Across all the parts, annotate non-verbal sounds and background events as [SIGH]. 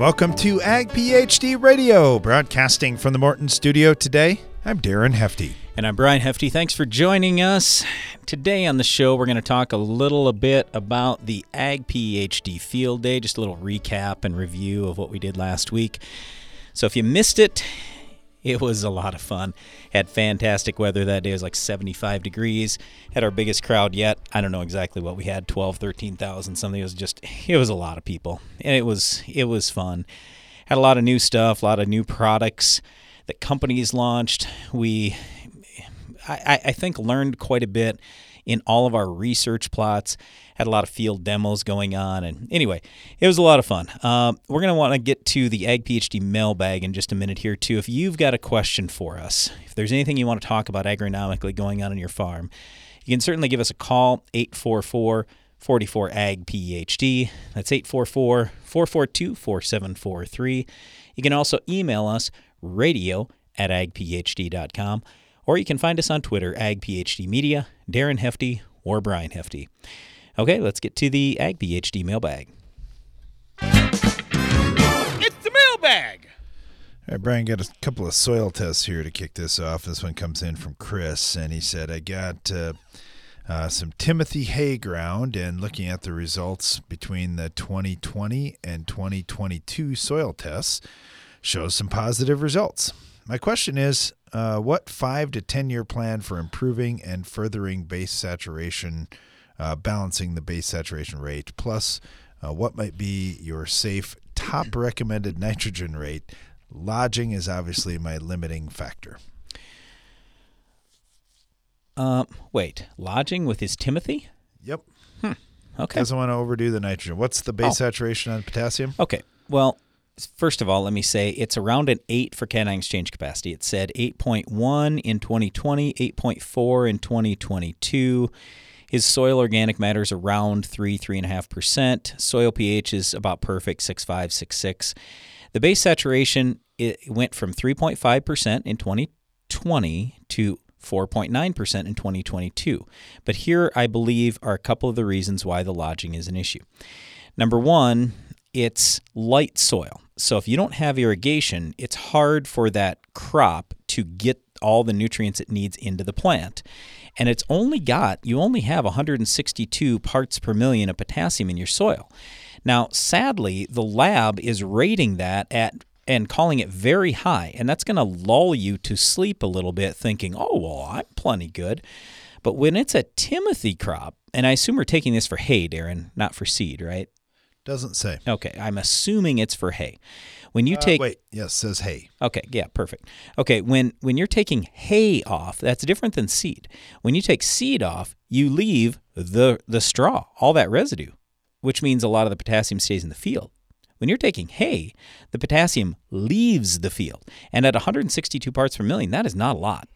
welcome to Ag PhD Radio, broadcasting from the Morton studio today. I'm Darren Hefty. And I'm Brian Hefty. Thanks for joining us. Today on the show, we're going to talk a little bit about the Ag PhD Field Day, just a little recap and review of what we did last week. So if you missed it, [LAUGHS] it was a lot of fun. Had fantastic weather that day. It was like 75 degrees. Had our biggest crowd yet. I don't know exactly what we had, 12, 13,000 something. It was just it was a lot of people. And it was it was fun. Had a lot of new stuff, a lot of new products that companies launched. We I, I think learned quite a bit in all of our research plots. Had a lot of field demos going on, and anyway, it was a lot of fun. Uh, we're gonna want to get to the Ag PhD mailbag in just a minute here too. If you've got a question for us, if there's anything you want to talk about agronomically going on in your farm, you can certainly give us a call 844 44 Ag PhD. That's 844 442 4743. You can also email us radio at agphd.com. Or you can find us on Twitter, Ag PhD Media, Darren Hefty, or Brian Hefty. Okay, let's get to the Ag PhD mailbag. It's the mailbag. All right, Brian, got a couple of soil tests here to kick this off. This one comes in from Chris, and he said, I got uh, uh, some Timothy hay ground, and looking at the results between the 2020 and 2022 soil tests, shows some positive results. My question is uh, what five to 10 year plan for improving and furthering base saturation, uh, balancing the base saturation rate, plus uh, what might be your safe top recommended nitrogen rate? Lodging is obviously my limiting factor. Uh, wait, lodging with his Timothy? Yep. Okay. Doesn't want to overdo the nitrogen. What's the base Oh. saturation on potassium? Okay. Well, first of all, let me say it's around an 8 for cation exchange capacity. It said 8.1 in 2020, 8.4 in 2022. His soil organic matter is around 3, 3.5%. Soil pH is about perfect, 6.5, 6.6. The base saturation it went from 3.5% in 2020 to 4.9% in 2022. But here, I believe, are a couple of the reasons why the lodging is an issue. Number one, it's light soil. So if you don't have irrigation, it's hard for that crop to get all the nutrients it needs into the plant. And it's only got, you only have 162 parts per million of potassium in your soil. Now, sadly, the lab is rating that at and calling it very high, and that's going to lull you to sleep a little bit thinking, "Oh, well, I'm plenty good." But when it's a Timothy crop, and I assume we're taking this for hay, Darren, not for seed, right? Doesn't say. Okay, I'm assuming it's for hay. When you Uh, take wait, yes, says hay. Okay, yeah, perfect. Okay, when when you're taking hay off, that's different than seed. When you take seed off, you leave the the straw, all that residue, which means a lot of the potassium stays in the field. When you're taking hay, the potassium leaves the field. And at 162 parts per million, that is not a lot.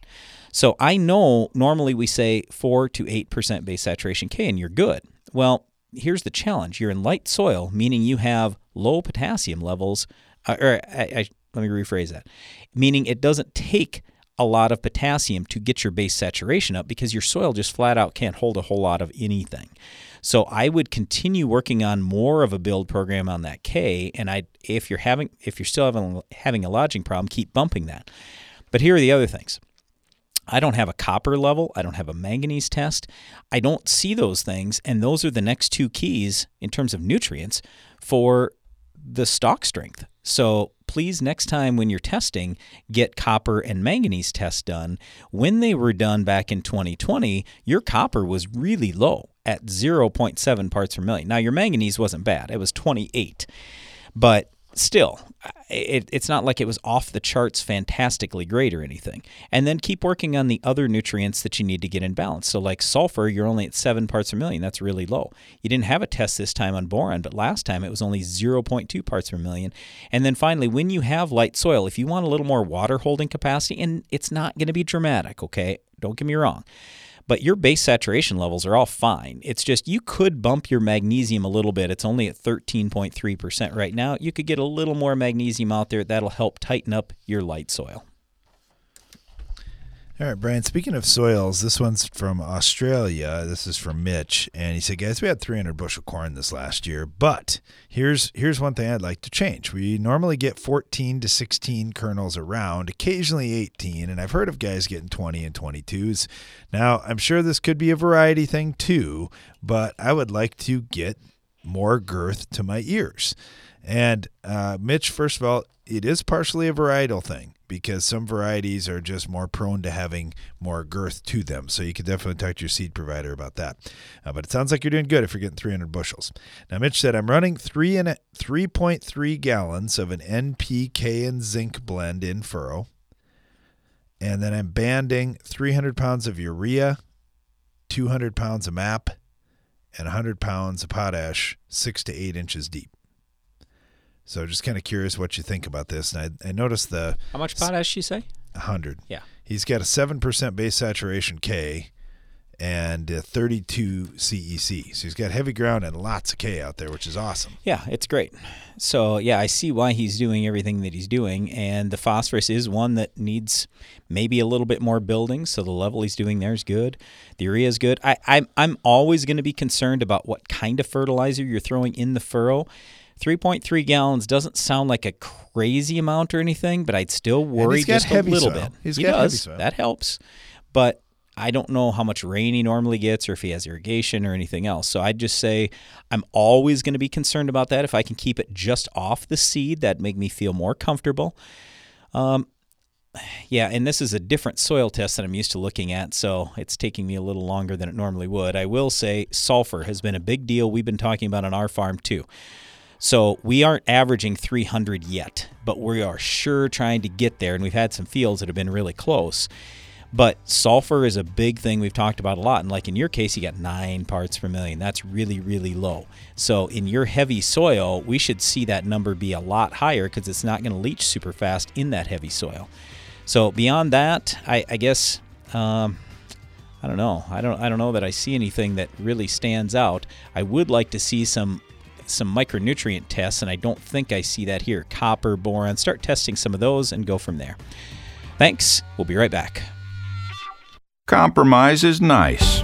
So I know normally we say 4 to 8% base saturation K and you're good. Well, here's the challenge. You're in light soil, meaning you have low potassium levels. Uh, or I, I, let me rephrase that. Meaning it doesn't take a lot of potassium to get your base saturation up because your soil just flat out can't hold a whole lot of anything. So I would continue working on more of a build program on that K, and I if you're having if you're still having having a lodging problem, keep bumping that. But here are the other things. I don't have a copper level. I don't have a manganese test. I don't see those things. And those are the next two keys in terms of nutrients for the stalk strength. So please, next time when you're testing, get copper and manganese tests done. When they were done back in 2020, your copper was really low at 0.7 parts per million. Now, your manganese wasn't bad, it was 28. But still, it, it's not like it was off the charts fantastically great or anything. And then keep working on the other nutrients that you need to get in balance. So, like sulfur, you're only at seven parts per million. That's really low. You didn't have a test this time on boron, but last time it was only 0.2 parts per million. And then finally, when you have light soil, if you want a little more water holding capacity, and it's not going to be dramatic, okay? Don't get me wrong but your base saturation levels are all fine. It's just you could bump your magnesium a little bit. It's only at 13.3% right now. You could get a little more magnesium out there. That'll help tighten up your light soil. All right, Brian. Speaking of soils, this one's from Australia. This is from Mitch, and he said, "Guys, we had 300 bushel corn this last year, but here's here's one thing I'd like to change. We normally get 14 to 16 kernels around, occasionally 18, and I've heard of guys getting 20 and 22s. Now, I'm sure this could be a variety thing too, but I would like to get more girth to my ears." And uh, Mitch, first of all, it is partially a varietal thing because some varieties are just more prone to having more girth to them. So you could definitely talk to your seed provider about that. Uh, but it sounds like you're doing good if you're getting 300 bushels. Now, Mitch said, I'm running three and 3.3 gallons of an NPK and zinc blend in furrow. And then I'm banding 300 pounds of urea, 200 pounds of MAP, and 100 pounds of potash, six to eight inches deep. So just kind of curious what you think about this. And I, I noticed the How much potash you say? 100. Yeah. He's got a 7% base saturation K and uh, 32 CEC. So he's got heavy ground and lots of K out there, which is awesome. Yeah, it's great. So, yeah, I see why he's doing everything that he's doing. And the phosphorus is one that needs maybe a little bit more building. So the level he's doing there is good. The urea is good. I, I'm, I'm always going to be concerned about what kind of fertilizer you're throwing in the furrow. 3.3 gallons doesn't sound like a crazy amount or anything, but I'd still worry just a little soil. bit. He's he got heavy does. That helps. But I don't know how much rain he normally gets or if he has irrigation or anything else. So I'd just say I'm always going to be concerned about that. If I can keep it just off the seed, that'd make me feel more comfortable. Um, yeah, and this is a different soil test that I'm used to looking at, so it's taking me a little longer than it normally would. I will say sulfur has been a big deal we've been talking about on our farm too. So we aren't averaging 300 yet, but we are sure trying to get there, and we've had some fields that have been really close. But sulfur is a big thing we've talked about a lot. And like in your case, you got nine parts per million. That's really, really low. So in your heavy soil, we should see that number be a lot higher because it's not going to leach super fast in that heavy soil. So beyond that, I, I guess um, I don't know. I don't. I don't know that I see anything that really stands out. I would like to see some some micronutrient tests, and I don't think I see that here. Copper, boron. Start testing some of those and go from there. Thanks. We'll be right back. Compromise is nice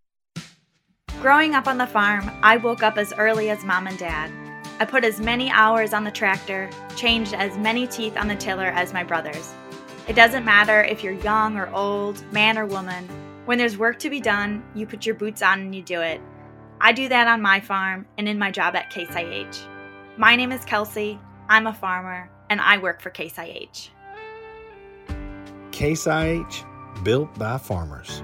Growing up on the farm, I woke up as early as mom and dad. I put as many hours on the tractor, changed as many teeth on the tiller as my brothers. It doesn't matter if you're young or old, man or woman. When there's work to be done, you put your boots on and you do it. I do that on my farm and in my job at Case IH. My name is Kelsey, I'm a farmer, and I work for Case IH. Case IH, built by farmers.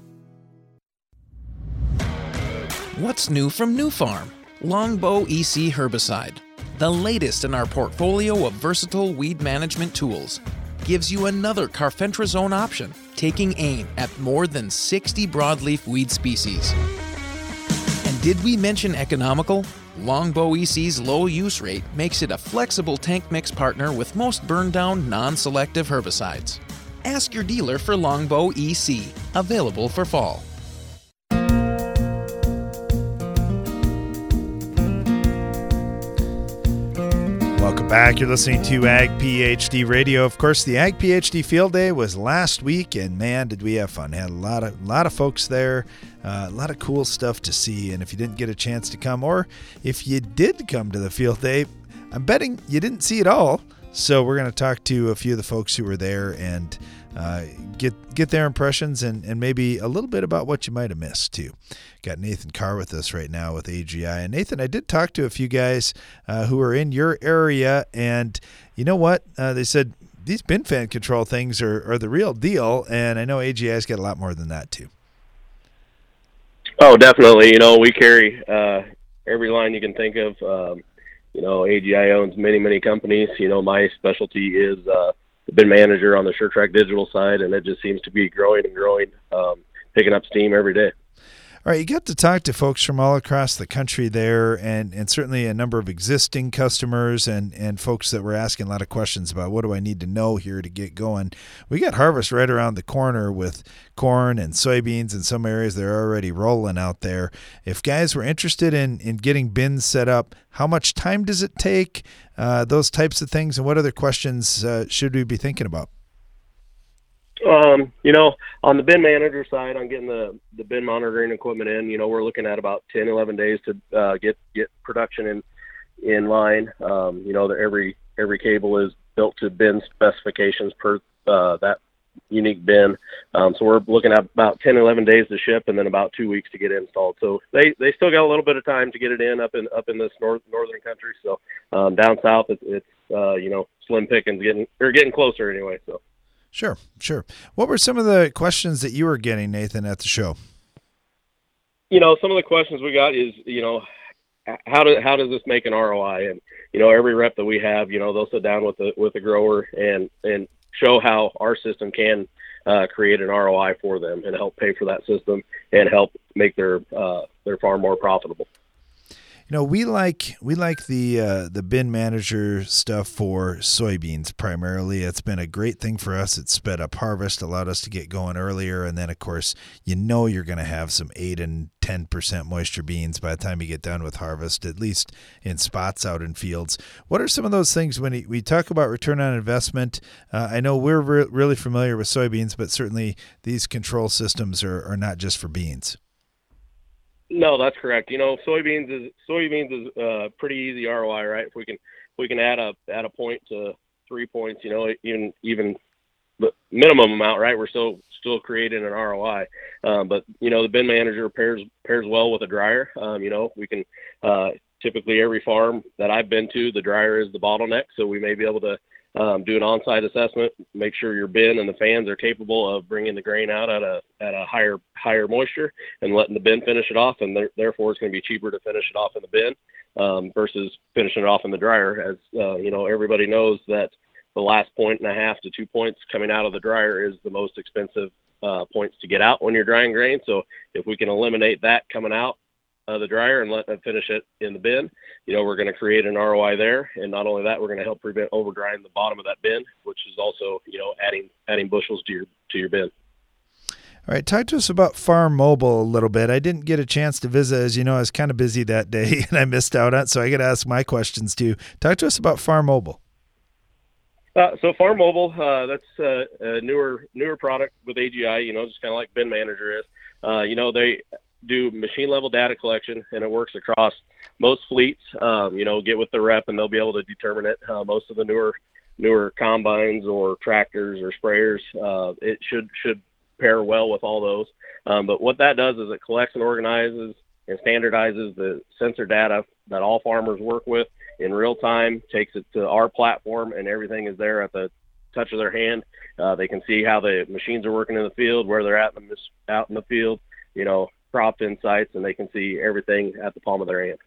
What's new from Nufarm? Longbow EC herbicide, the latest in our portfolio of versatile weed management tools, gives you another carfentrazone option, taking aim at more than 60 broadleaf weed species. And did we mention economical? Longbow EC's low use rate makes it a flexible tank mix partner with most burn down non selective herbicides. Ask your dealer for Longbow EC, available for fall. Welcome back. You're listening to Ag PhD Radio. Of course, the Ag PhD Field Day was last week, and man, did we have fun! Had a lot of lot of folks there, uh, a lot of cool stuff to see. And if you didn't get a chance to come, or if you did come to the field day, I'm betting you didn't see it all. So we're going to talk to a few of the folks who were there and uh, get get their impressions and, and maybe a little bit about what you might have missed too. Got Nathan Carr with us right now with AGI. And Nathan, I did talk to a few guys uh, who are in your area, and you know what? Uh, they said these bin fan control things are, are the real deal, and I know AGI's got a lot more than that too. Oh, definitely. You know, we carry uh, every line you can think of. Um, you know, AGI owns many, many companies. You know, my specialty is bin manager on the SureTrack digital side, and it just seems to be growing and growing, um, picking up steam every day. All right, you got to talk to folks from all across the country there, and, and certainly a number of existing customers and, and folks that were asking a lot of questions about what do I need to know here to get going. We got harvest right around the corner with corn and soybeans in some areas. They're already rolling out there. If guys were interested in, in getting bins set up, how much time does it take? Uh, those types of things, and what other questions uh, should we be thinking about? Um, you know, on the bin manager side, on getting the the bin monitoring equipment in, you know, we're looking at about 10, 11 days to uh, get get production in in line. Um, you know, that every every cable is built to bin specifications per uh, that unique bin. Um, so we're looking at about 10, 11 days to ship, and then about two weeks to get installed. So they they still got a little bit of time to get it in up in up in this north northern country. So um, down south, it's, it's uh, you know slim pickings, getting or getting closer anyway. So. Sure, sure. What were some of the questions that you were getting, Nathan, at the show? You know, some of the questions we got is, you know, how do how does this make an ROI? And you know, every rep that we have, you know, they'll sit down with the with the grower and and show how our system can uh, create an ROI for them and help pay for that system and help make their uh, their farm more profitable. Know, we like we like the uh, the bin manager stuff for soybeans primarily. It's been a great thing for us. It sped up harvest, allowed us to get going earlier, and then of course, you know you're going to have some eight and ten percent moisture beans by the time you get done with harvest, at least in spots out in fields. What are some of those things when we talk about return on investment? Uh, I know we're re- really familiar with soybeans, but certainly these control systems are, are not just for beans. No, that's correct. You know, soybeans is soybeans is uh, pretty easy ROI, right? If we can if we can add a add a point to three points, you know, even even the minimum amount, right? We're still still creating an ROI. Um, but you know, the bin manager pairs pairs well with a dryer. Um, you know, we can uh, typically every farm that I've been to, the dryer is the bottleneck, so we may be able to um, do an on-site assessment, make sure your bin and the fans are capable of bringing the grain out at a at a higher higher moisture and letting the bin finish it off, and therefore it's going to be cheaper to finish it off in the bin um, versus finishing it off in the dryer. As uh, you know, everybody knows that the last point and a half to two points coming out of the dryer is the most expensive uh, points to get out when you're drying grain. So if we can eliminate that coming out uh, the dryer and let them finish it in the bin. You know, we're going to create an ROI there, and not only that, we're going to help prevent over drying the bottom of that bin, which is also you know adding adding bushels to your to your bin. All right, talk to us about Farmobile a little bit. I didn't get a chance to visit, as you know, I was kind of busy that day [LAUGHS] and I missed out on it, so I got to ask my questions too. Talk to us about Farmobile. Uh, so Farmobile, uh, that's uh, a newer newer product with AGI. You know, just kind of like Bin Manager is. Uh, you know, they do machine level data collection, and it works across most fleets. Um, you know, get with the rep, and they'll be able to determine it. Uh, most of the newer newer combines or tractors or sprayers, uh, it should should pair well with all those. Um, but what that does is it collects and organizes and standardizes the sensor data that all farmers work with in real time, takes it to our platform, and everything is there at the touch of their hand. Uh, they can see how the machines are working in the field, where they're at in the, out in the field, you know, crop insights, and they can see everything at the palm of their hand.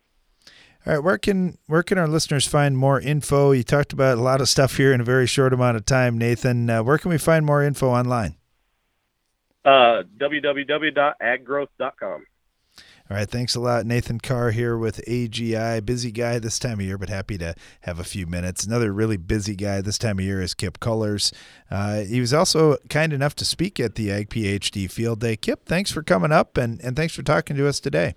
All right, where can where can our listeners find more info? You talked about a lot of stuff here in a very short amount of time, Nathan. Uh, where can we find more info online? Uh, www.aggrowth.com. All right, thanks a lot. Nathan Carr here with AGI. Busy guy this time of year, but happy to have a few minutes. Another really busy guy this time of year is Kip Cullers. Uh, he was also kind enough to speak at the Ag PhD Field Day. Kip, thanks for coming up and, and thanks for talking to us today.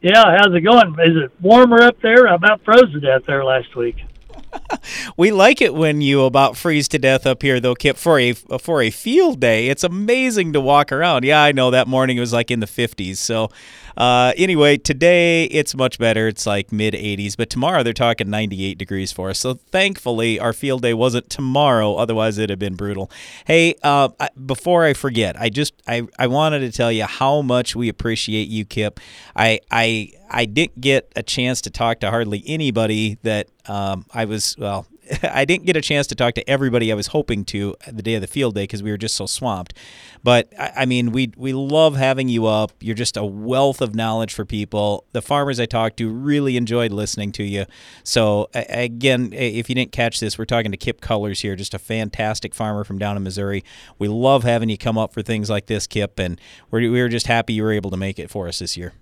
Yeah, how's it going? Is it warmer up there? I about froze to death there last week. [LAUGHS] we like it when you about freeze to death up here, though, Kip. For a for a field day, it's amazing to walk around. Yeah, I know that morning it was like in the 50s. So, uh, anyway, today it's much better. It's like mid 80s, but tomorrow they're talking 98 degrees for us. So, thankfully, our field day wasn't tomorrow. Otherwise, it'd have been brutal. Hey, uh, I, before I forget, I just I, I wanted to tell you how much we appreciate you, Kip. I I I didn't get a chance to talk to hardly anybody that um, I was well. [LAUGHS] I didn't get a chance to talk to everybody I was hoping to the day of the field day because we were just so swamped. But I, mean, we we love having you up. You're just a wealth of knowledge for people. The farmers I talked to really enjoyed listening to you. So again, if you didn't catch this, we're talking to Kip Cullers here, just a fantastic farmer from down in Missouri. We love having you come up for things like this, Kip, and we're, we were just happy you were able to make it for us this year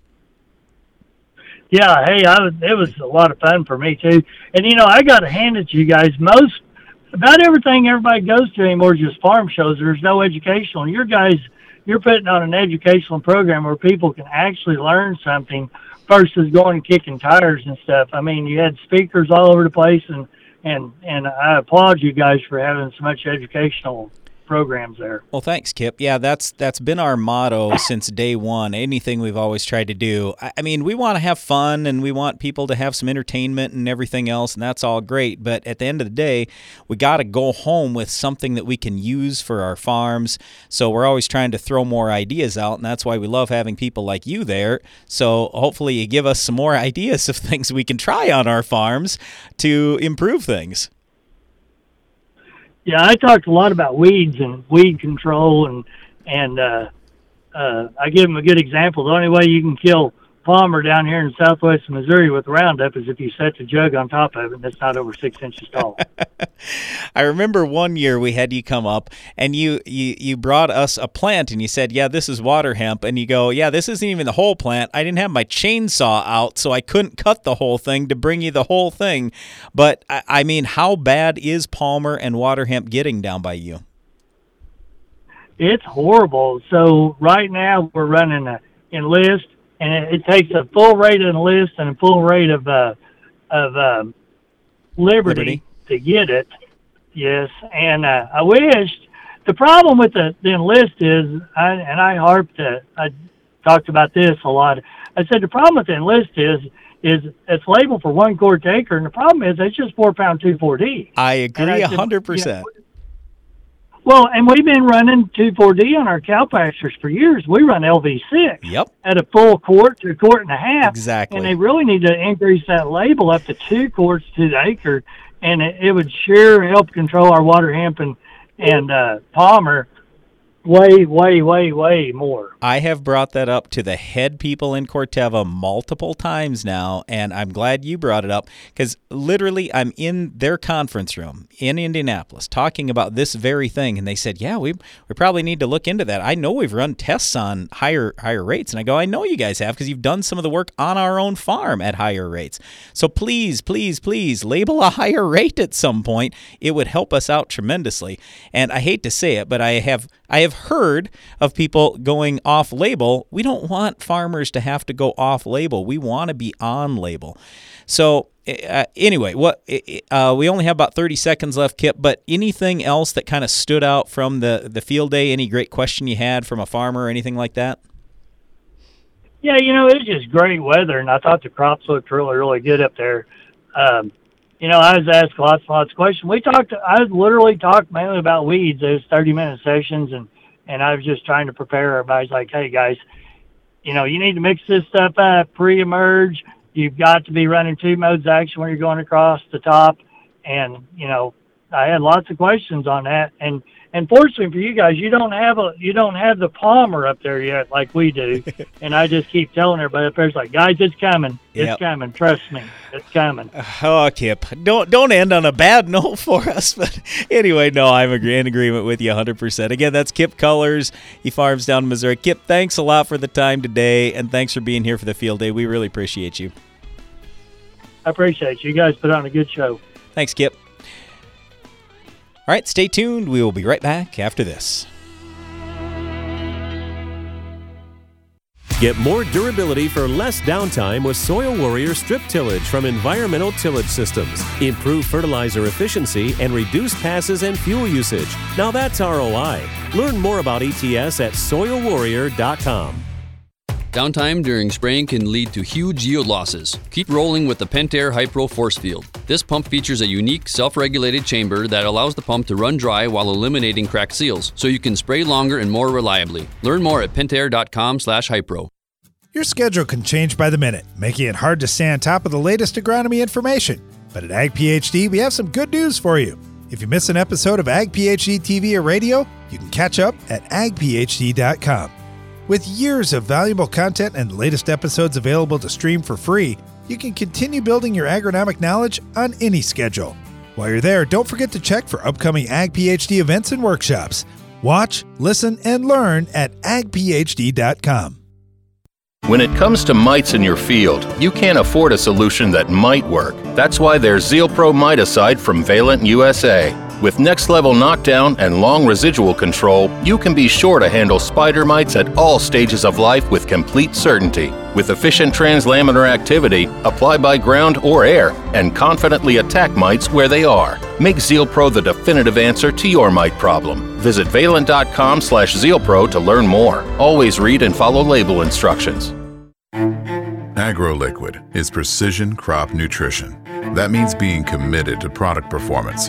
yeah, hey, I was, it was a lot of fun for me too. And you know, I got to hand it to you guys. Most about everything everybody goes to anymore is just farm shows. There's no educational. And your guys, you're putting on an educational program where people can actually learn something versus going and kicking tires and stuff. I mean, you had speakers all over the place, and and and I applaud you guys for having so much educational programs there. Well, thanks, Kip. Yeah, that's that's been our motto [LAUGHS] since day one. Anything we've always tried to do. I, I mean, we want to have fun and we want people to have some entertainment and everything else, and that's all great. But at the end of the day, we got to go home with something that we can use for our farms. So we're always trying to throw more ideas out, and that's why we love having people like you there. So hopefully, you give us some more [LAUGHS] ideas of things we can try on our farms to improve things. Yeah, I talked a lot about weeds and weed control, and and uh, uh, I give them a good example. The only way you can kill palmer down here in southwest Missouri with Roundup is if you set the jug on top of it and it's not over six inches tall. [LAUGHS] I remember one year we had you come up and you, you you brought us a plant and you said, "Yeah, this is water hemp," and you go, "Yeah, this isn't even the whole plant. I didn't have my chainsaw out, so I couldn't cut the whole thing to bring you the whole thing." But I, I mean, how bad is palmer and water hemp getting down by you? It's horrible. So right now we're running a enlist and it, it takes a full rate of enlist and a full rate of uh, of um, liberty, liberty, to get it. Yes, and uh, I wished the problem with the, the enlist is, I, and I harped, uh, I talked about this a lot. I said the problem with the enlist is is it's labeled for one quart acre, and the problem is it's just four pound two four D. I agree a hundred percent. Well, and we've been running 2,4-D on our cow pastures for years. We run LV6 yep. at a full quart to a quart and a half. Exactly. And they really need to increase that label up to two quarts to the acre, and it, it would sure help control our water hemp and, and uh, palmer way, way, way, way more. I have brought that up to the head people in Corteva multiple times now, and I'm glad you brought it up because literally I'm in their conference room in Indianapolis talking about this very thing, and they said, "Yeah, we we probably need to look into that." I know we've run tests on higher higher rates, and I go, "I know you guys have because you've done some of the work on our own farm at higher rates. So please, please, please label a higher rate at some point. It would help us out tremendously." And I hate to say it, but I have I have heard of people going off label. We don't want farmers to have to go off label. We want to be on label. So, uh, anyway, what uh, we only have about 30 seconds left, Kip, but anything else that kind of stood out from the, the field day? Any great question you had from a farmer or anything like that? Yeah, you know, it was just great weather, and I thought the crops looked really, really good up there. Um, you know, I was asked lots and lots of questions. We talked, I literally talked mainly about weeds. Was 30 minute sessions, and, and I was just trying to prepare everybody's like, hey, guys, you know, you need to mix this stuff up pre emerge. You've got to be running two modes action when you're going across the top. And, you know, I had lots of questions on that. And, and fortunately for you guys, you don't have a you don't have the palmer up there yet like we do. [LAUGHS] and I just keep telling everybody up there's like, guys, it's coming, it's yep. coming. Trust me, it's coming. [LAUGHS] Oh, Kip, don't don't end on a bad [LAUGHS] note for us. But anyway, no, I'm in agreement with you 100. percent Again, that's Kip Cullers. He farms down in Missouri. Kip, thanks a lot for the time today, and thanks for being here for the field day. We really appreciate you. I appreciate you. You guys put on a good show. Thanks, Kip. All right, stay tuned. We will be right back after this. Get more durability for less downtime with Soil Warrior strip tillage from Environmental Tillage Systems. Improve fertilizer efficiency and reduce passes and fuel usage. Now that's ROI. Learn more about ETS at soilwarrior.com. Downtime during spraying can lead to huge yield losses. Keep rolling with the Pentair Hypro Force Field. This pump features a unique self-regulated chamber that allows the pump to run dry while eliminating cracked seals, so you can spray longer and more reliably. Learn more at pentair.com/hypro. Your schedule can change by the minute, making it hard to stay on top of the latest agronomy information. But at Ag PhD, we have some good news for you. If you miss an episode of Ag PhD TV or radio, you can catch up at agphd.com. With years of valuable content and latest episodes available to stream for free, you can continue building your agronomic knowledge on any schedule. While you're there, don't forget to check for upcoming Ag PhD events and workshops. Watch, listen, and learn at agphd.com. When it comes to mites in your field, you can't afford a solution that might work. That's why there's Zeal Pro Miticide from Valent USA. With next level knockdown and long residual control, you can be sure to handle spider mites at all stages of life with complete certainty. With efficient translaminar activity, apply by ground or air, and confidently attack mites where they are. Make Zeal Pro the definitive answer to your mite problem. Visit valent.com slash zealpro to learn more. Always read and follow label instructions. AgroLiquid is precision crop nutrition. That means being committed to product performance,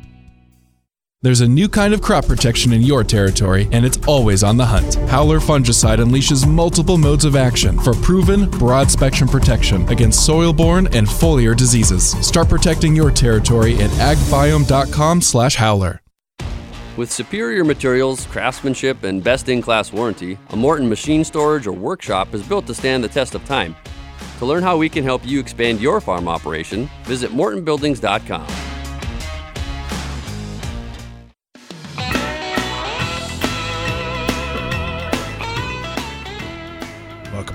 There's a new kind of crop protection in your territory, and it's always on the hunt. Howler fungicide unleashes multiple modes of action for proven, broad spectrum protection against soil borne and foliar diseases. Start protecting your territory at agbiome.com/slash howler. With superior materials, craftsmanship, and best in class warranty, a Morton machine storage or workshop is built to stand the test of time. To learn how we can help you expand your farm operation, visit MortonBuildings.com.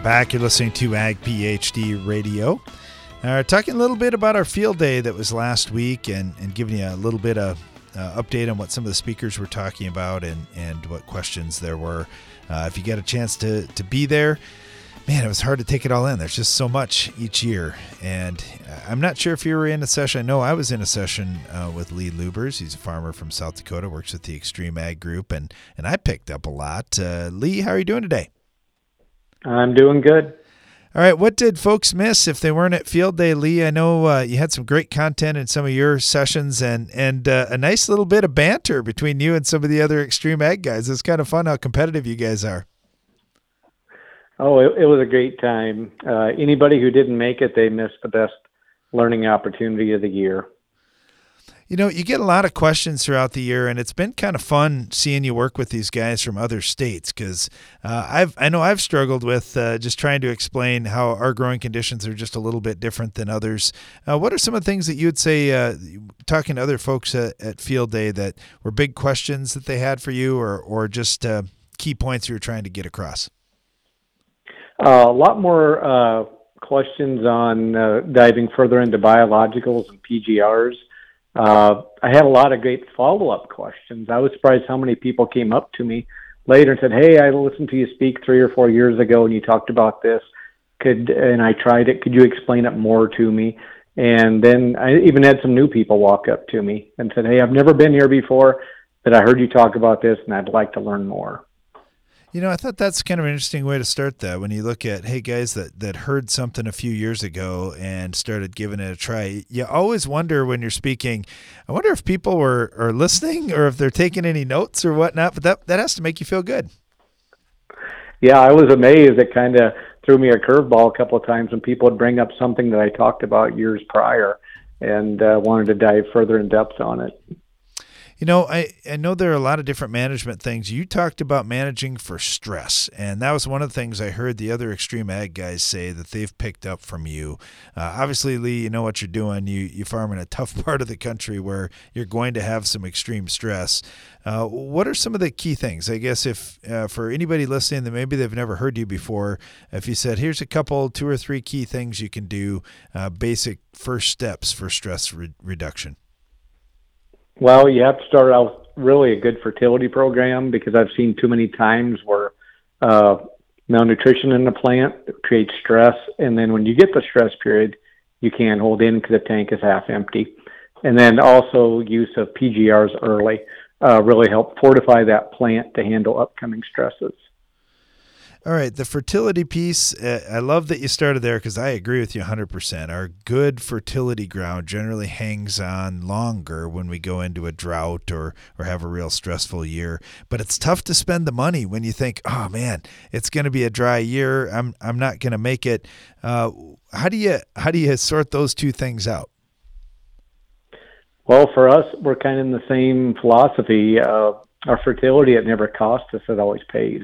back. You're listening to Ag PhD Radio. Uh, talking a little bit about our field day that was last week and, and giving you a little bit of uh, update on what some of the speakers were talking about and, and what questions there were. Uh, if you get a chance to, to be there, man, it was hard to take it all in. There's just so much each year. And I'm not sure if you were in a session. I know I was in a session uh, with Lee Lubbers. He's a farmer from South Dakota, works with the Extreme Ag Group, and, and I picked up a lot. Uh, Lee, how are you doing today? I'm doing good. All right. What did folks miss if they weren't at Field Day, Lee? I know uh, you had some great content in some of your sessions and and uh, a nice little bit of banter between you and some of the other Extreme Ag guys. It's kind of fun how competitive you guys are. Oh, it, it was a great time. Uh, anybody who didn't make it, they missed the best learning opportunity of the year. You know, you get a lot of questions throughout the year, and it's been kind of fun seeing you work with these guys from other states because uh, I've I know I've struggled with uh, just trying to explain how our growing conditions are just a little bit different than others. Uh, what are some of the things that you would say, uh, talking to other folks at, at, Field Day, that were big questions that they had for you, or or just uh, key points you were trying to get across? Uh, a lot more questions on diving further into biologicals and PGRs. Uh, I had a lot of great follow up questions. I was surprised how many people came up to me later and said, "Hey, I listened to you speak three or four years ago, and you talked about this. Could and I tried it. Could you explain it more to me?" And then I even had some new people walk up to me and said, "Hey, I've never been here before, but I heard you talk about this, and I'd like to learn more." You know, I thought that's kind of an interesting way to start that. When you look at, hey, guys that, that heard something a few years ago and started giving it a try, you always wonder when you're speaking, I wonder if people were are listening or if they're taking any notes or whatnot. But that, that has to make you feel good. Yeah, I was amazed. It kind of threw me a curveball a couple of times when people would bring up something that I talked about years prior and uh, wanted to dive further in depth on it. You know, I, I know there are a lot of different management things. You talked about managing for stress, and that was one of the things I heard the other extreme ag guys say that they've picked up from you. Uh, obviously, Lee, you know what you're doing. You you farm in a [LAUGHS] tough part of the country where you're going to have some extreme stress. Uh, what are some of the key things? I guess if uh, for anybody listening that maybe they've never heard you before, if you said, "Here's a couple, two or three key things you can do," uh, basic first steps for stress re- reduction. Well, you have to start out really a good fertility program because I've seen too many times where uh, malnutrition in the plant creates stress, and then when you get the stress period, you can't hold in because the tank is half empty. And then also use of PGRs early uh, really help fortify that plant to handle upcoming stresses. All right, the fertility piece. Uh, I love that you started there because I agree with you 100%. Our good fertility ground generally hangs on longer when we go into a drought or or have a real stressful year. But it's tough to spend the money when you think, "Oh man, it's going to be a dry year. I'm I'm not going to make it." Uh, how do you how do you sort those two things out? Well, for us, we're kind of in the same philosophy. Uh, our fertility, it never costs us; it always pays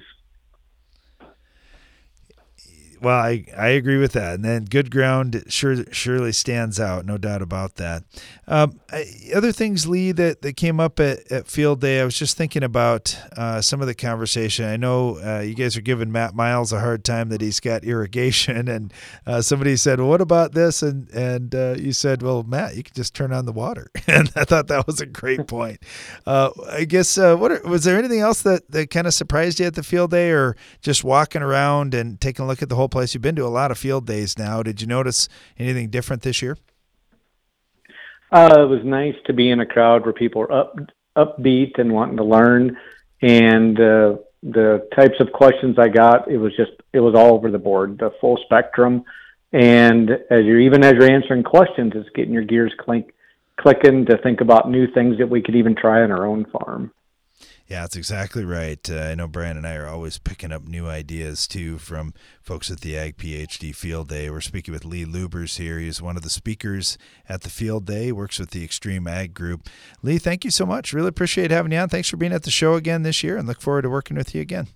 well, I, I agree with that. And then good ground sure surely stands out, no doubt about that. Um, I, other things, Lee, that, that came up at, at Field Day, I was just thinking about uh, some of the conversation. I know uh, you guys are giving Matt Miles a hard time that he's got [LAUGHS] irrigation, and uh, somebody said, "Well, what about this?" And and uh, you said, "Well, Matt, you can just turn on the water." [LAUGHS] and I thought that was a great [LAUGHS] point. Uh, I guess uh, what are, was there anything else that that kind of surprised you at the Field Day, or just walking around and taking a look at the whole place. You've been to a lot of field days now. Did you notice anything different this year? Uh, it was nice to be in a crowd where people are up upbeat and wanting to learn, and uh, the types of questions I got, it was just it was all over the board, the full spectrum. And as you're even as you're answering questions, it's getting your gears clink, clicking to think about new things that we could even try on our own farm. Yeah, that's exactly right. Uh, I know Brian and I are always picking up new ideas too from folks at the Ag PhD Field Day. We're speaking with Lee Lubbers here. He's one of the speakers at the Field Day, works with the Extreme Ag Group. Lee, thank you so much. Really appreciate having you on. Thanks for being at the show again this year and look forward to working with you again.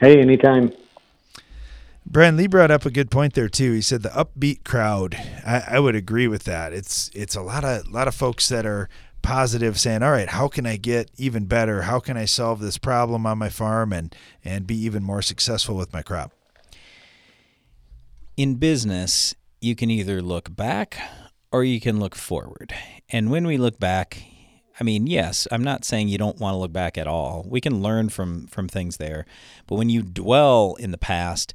Hey, anytime. Brian Lee brought up a good point there too. He said the upbeat crowd. I, I, would agree with that. It's it's a lot of lot of folks that are positive saying all right how can i get even better how can i solve this problem on my farm and and be even more successful with my crop in business you can either look back or you can look forward and when we look back I mean, yes, I'm not saying you don't want to look back at all. We can learn from from things there. But when you dwell in the past,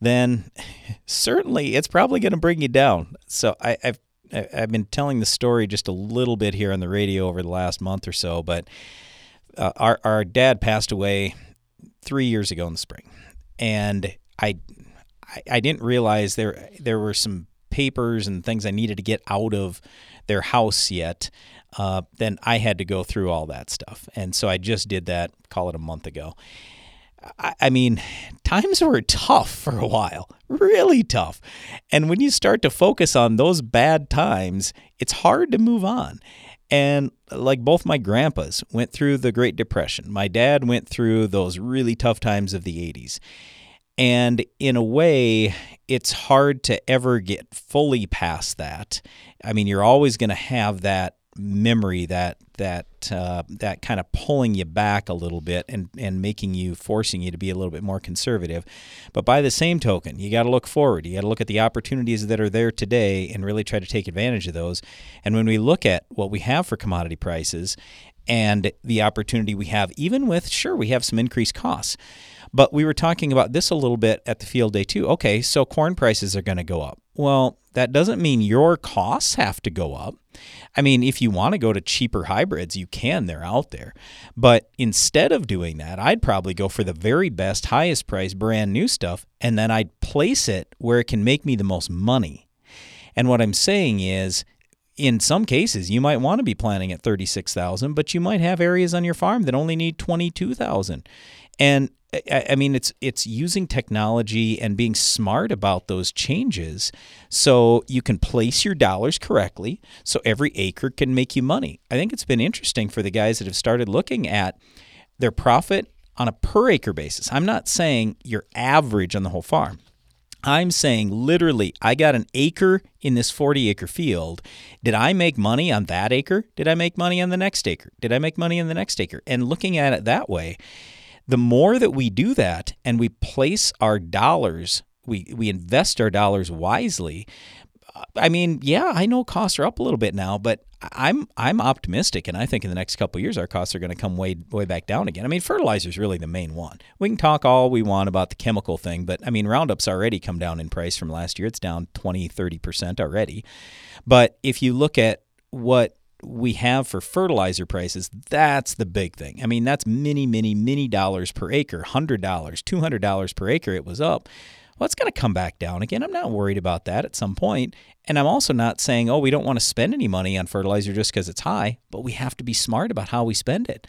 then [LAUGHS] certainly it's probably going to bring you down. So I, have I've been telling the story just a little bit here on the radio over the last month or so, but uh, our our dad passed away three years ago in the spring, and I, I I didn't realize there there were some papers and things I needed to get out of their house yet. Uh, then I had to go through all that stuff, and so I just did that. Call it a month ago, I mean, times were tough for a while, really tough. And when you start to focus on those bad times, it's hard to move on. And like both my grandpas went through the Great Depression, my dad went through those really tough times of the 80s. And in a way, it's hard to ever get fully past that. I mean, you're always going to have that memory that that uh, that kind of pulling you back a little bit and and making you forcing you to be a little bit more conservative. But by the same token you got to look forward. You got to look at the opportunities that are there today and really try to take advantage of those. And when we look at what we have for commodity prices and the opportunity we have even with sure we have some increased costs. But we were talking about this a little bit at the field day too. Okay so corn prices are going to go up Well, that doesn't mean your costs have to go up. I mean, if you want to go to cheaper hybrids, you can, they're out there. But instead of doing that, I'd probably go for the very best, highest price, brand new stuff, and then I'd place it where it can make me the most money. And what I'm saying is, in some cases, you might want to be planning at 36,000, but you might have areas on your farm that only need 22,000. And I mean, it's it's using technology and being smart about those changes, so you can place your dollars correctly, so every acre can make you money. I think it's been interesting for the guys that have started looking at their profit on a per acre basis. I'm not saying your average on the whole farm. I'm saying literally, I got an acre in this 40 acre field. Did I make money on that acre? Did I make money on the next acre? Did I make money on the next acre? And looking at it that way, the more that we do that and we place our dollars, we, we invest our dollars wisely. I mean, yeah, I know costs are up a little bit now, but I'm I'm optimistic, and I think in the next couple years our costs are going to come way way back down again. I mean, fertilizer is really the main one. We can talk all we want about the chemical thing, but I mean, Roundup's already come down in price from last year. It's down 20, 30 percent already. But if you look at what we have for fertilizer prices, that's the big thing. I mean, that's many, many, many dollars per acre, $100, $200 per acre it was up. Well, it's going to come back down again. I'm not worried about that at some point. And I'm also not saying, oh, we don't want to spend any money on fertilizer just because it's high, but we have to be smart about how we spend it.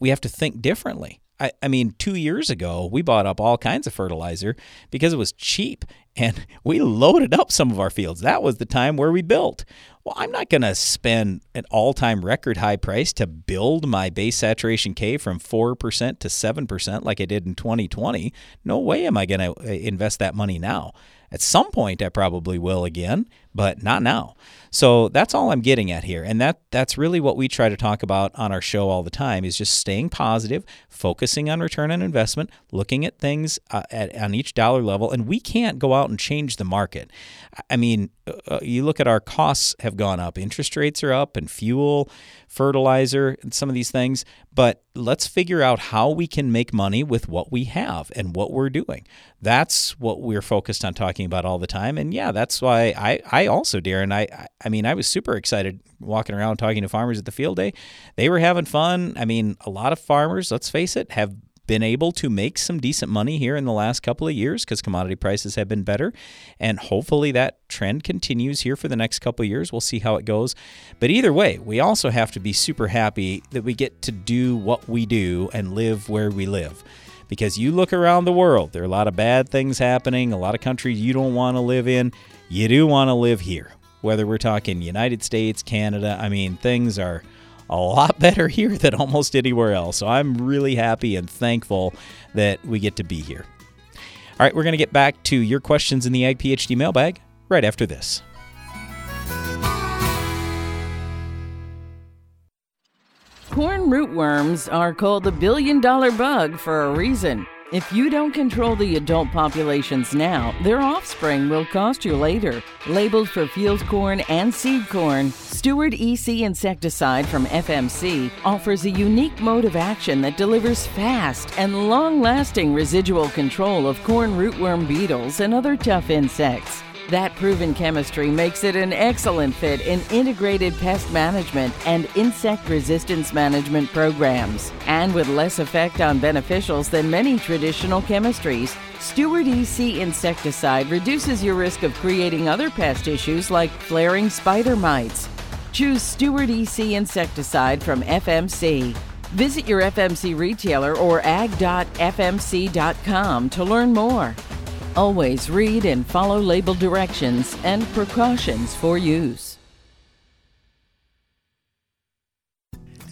We have to think differently. I, I mean, two years ago, we bought up all kinds of fertilizer because it was cheap and [LAUGHS] we loaded up some of our fields. That was the time where we built. Well, I'm not going to spend an all time record high price to build my base saturation K from 4% to 7% like I did in 2020. No way am I going to uh, invest that money now. At some point, I probably will again, but not now. So that's all I'm getting at here, and that that's really what we try to talk about on our show all the time is just staying positive, focusing on return on investment, looking at things uh, at on each dollar level, and we can't go out and change the market. I mean, uh, uh, you look at our costs have gone up, interest rates are up, and fuel, fertilizer, and some of these things. But let's figure out how we can make money with what we have and what we're doing. That's what we're focused on talking about all the time. And yeah, that's why I, I also, Darren, I, I mean, I was super excited walking around talking to farmers at the field day. They were having fun. I mean, a lot of farmers, let's face it, have been able to make some decent money here in the last couple of years because commodity prices have been better. And hopefully that trend continues here for the next couple of years. We'll see how it goes. But either way, we also have to be super happy that we get to do what we do and live where we live. Because you look around the world, there are a lot of bad things happening, a lot of countries you don't want to live in. You do want to live here. Whether we're talking United States, Canada, I mean, things are a lot [LAUGHS] better here than almost anywhere else. So I'm really happy and thankful that we get to be here. All right, we're going to get back to your questions in the Ag PhD mailbag right after this. Corn rootworms are called the billion dollar bug for a reason. If you don't control the adult populations now, their offspring will cost you later. Labeled for field corn and seed corn, Steward EC insecticide from FMC offers a unique mode of action that delivers fast and long lasting residual control of corn rootworm beetles and other tough insects. That proven chemistry makes it an excellent fit in integrated pest management and insect resistance management programs. And with less effect on beneficials than many traditional chemistries, Steward EC insecticide reduces your risk of creating other pest issues like flaring spider mites. Choose Steward EC insecticide from FMC. Visit your FMC retailer or ag.fmc.com to learn more. Always read and follow label directions and precautions for use.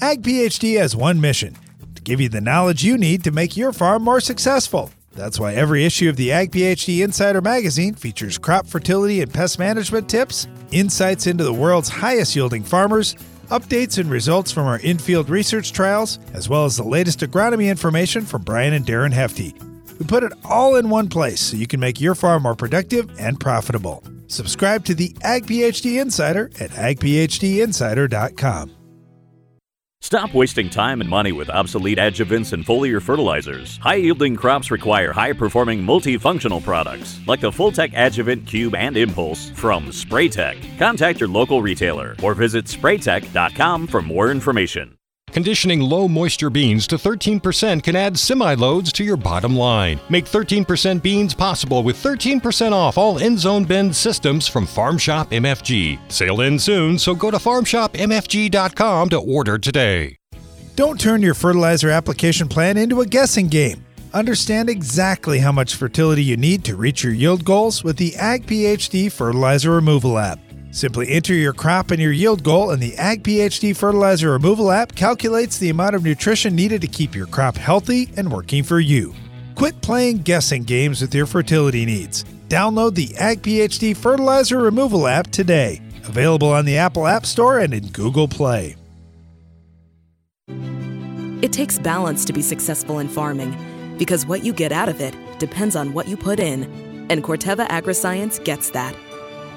Ag PhD has one mission to give you the knowledge you need to make your farm more successful. That's why every issue of the Ag PhD Insider magazine features crop fertility and pest management tips, insights into the world's highest yielding farmers, updates and results from our in-field research trials, as well as the latest agronomy information from Brian and Darren Hefty. We put it all in one place so you can make your farm more productive and profitable. Subscribe to the Ag PhD Insider at agphdinsider.com. Stop wasting time and money with obsolete adjuvants and foliar fertilizers. High yielding crops require high performing multifunctional products like the Fulltech Adjuvant Cube and Impulse from Spraytech. Contact your local retailer or visit spraytech.com for more information. Conditioning low moisture beans to 13% can add semi loads to your bottom line. Make 13% beans possible with 13% off all end zone bend systems from Farm Shop MFG. Sale ends soon, so go to farmshopmfg.com to order today. Don't turn your fertilizer application plan into a guessing game. Understand exactly how much fertility you need to reach your yield goals with the Ag PhD Fertilizer Removal app. Simply enter your crop and your yield goal, and the Ag PhD Fertilizer Removal app calculates the amount of nutrition needed to keep your crop healthy and working for you. Quit playing guessing games with your fertility needs. Download the Ag PhD Fertilizer Removal app today. Available on the Apple App Store and in Google Play. It takes balance to be successful in farming because what you get out of it depends on what you put in. And Corteva Agriscience gets that.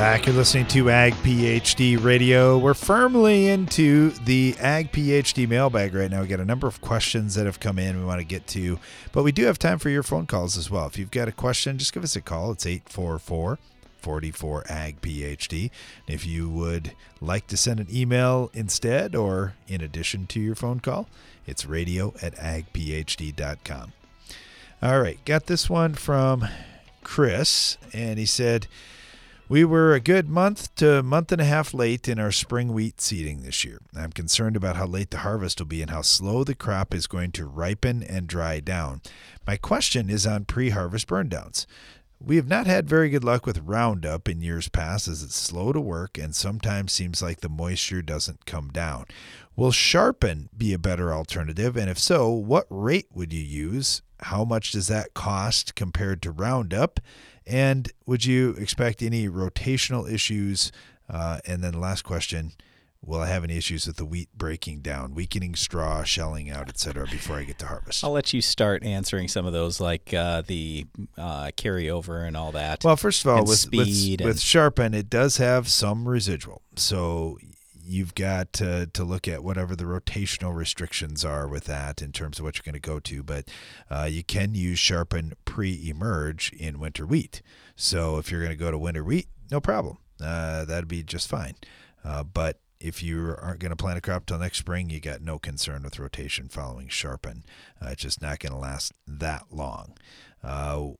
back. You're listening to Ag PhD Radio. We're firmly into the Ag PhD mailbag right now. We got a number of questions that have come in we want to get to, but we do have time for your phone calls as well. If you've got a question, just give us a call. It's 844 44 Ag PhD. If you would like to send an email instead or in addition to your phone call, it's radio at agphd.com. All right, got this one from Chris, and he said, we were a good month to month and a half late in our spring wheat seeding this year. I'm concerned about how late the harvest will be and how slow the crop is going to ripen and dry down. My question is on pre harvest burndowns. We have not had very good luck with Roundup in years past as it's slow to work and sometimes seems like the moisture doesn't come down. Will Sharpen be a better alternative? And if so, what rate would you use? How much does that cost compared to Roundup? And would you expect any rotational issues? Uh, and then the last question Will I have any issues with the wheat breaking down, weakening straw, shelling out, etc., before I get to harvest? I'll let you start answering some of those, like uh, the uh, carryover and all that. Well, first of all, with, speed with, with Sharpen, it does have some residual. So you've got to, to look at whatever the rotational restrictions are with that in terms of what you're going to go to. But uh, you can use Sharpen pre emerge in winter wheat. So if you're going to go to winter wheat, no problem. Uh, that'd be just fine. Uh, but if you aren't going to plant a crop till next spring, you got no concern with rotation following Sharpen. Uh, it's just not going to last that long. Uh,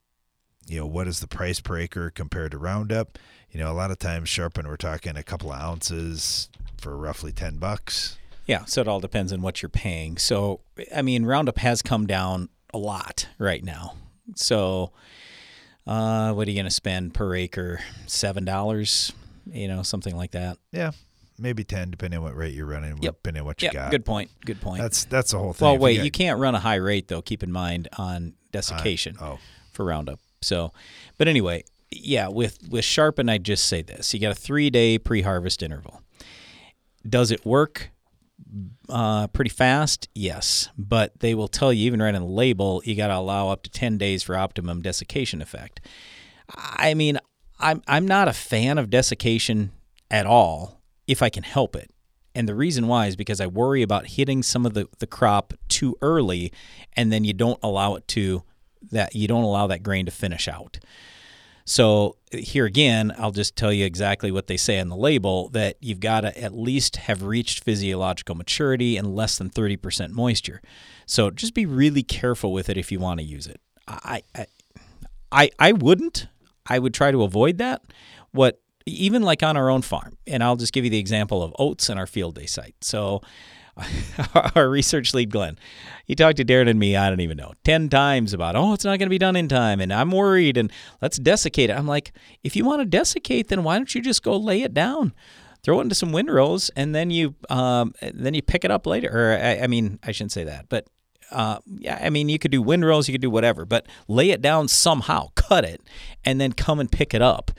you know, what is the price per acre compared to Roundup? You know, a lot of times Sharpen, we're talking a couple of ounces for roughly 10 bucks. Yeah, so it all depends on what you're paying. So, I mean, Roundup has come down a lot right now. So, uh, what are you going to spend per acre? Seven dollars, you know, something like that. Yeah, maybe ten, depending on what rate you're running, Yep. depending on what you Yep, got. Good point. Good point. That's that's the whole thing. Well, If you wait, got- you can't run a high rate though. Keep in mind on desiccation oh. for Roundup. So, but anyway, yeah, with with Sharpen, I just say this: you got a three day pre harvest interval. Does it work? Uh, pretty fast, yes, but they will tell you even right on the label you got to allow up to ten days for optimum desiccation effect. I mean, I'm I'm not a fan of desiccation at all if I can help it. And the reason why is because I worry about hitting some of the, the crop too early and then you don't allow it to that you don't allow that grain to finish out. So here again, I'll just tell you exactly what they say on the label that you've got to at least have reached physiological maturity and less than 30% moisture. So just be really careful with it if you want to use it. I I I, I wouldn't. I would try to avoid that. What even like on our own farm, and I'll just give you the example of oats in our field day site. So [LAUGHS] our research lead Glenn, he talked to Darren and me, I don't even know, 10 times about, oh, it's not going to be done in time. And I'm worried and let's desiccate it. I'm like, if you want to desiccate, then why don't you just go lay it down? Throw it into some windrows and then you um, then you pick it up later. Or I, I mean, I shouldn't say that, but uh, yeah, I mean, you could do windrows, you could do whatever, but lay it down somehow, cut it, and then come and pick it up.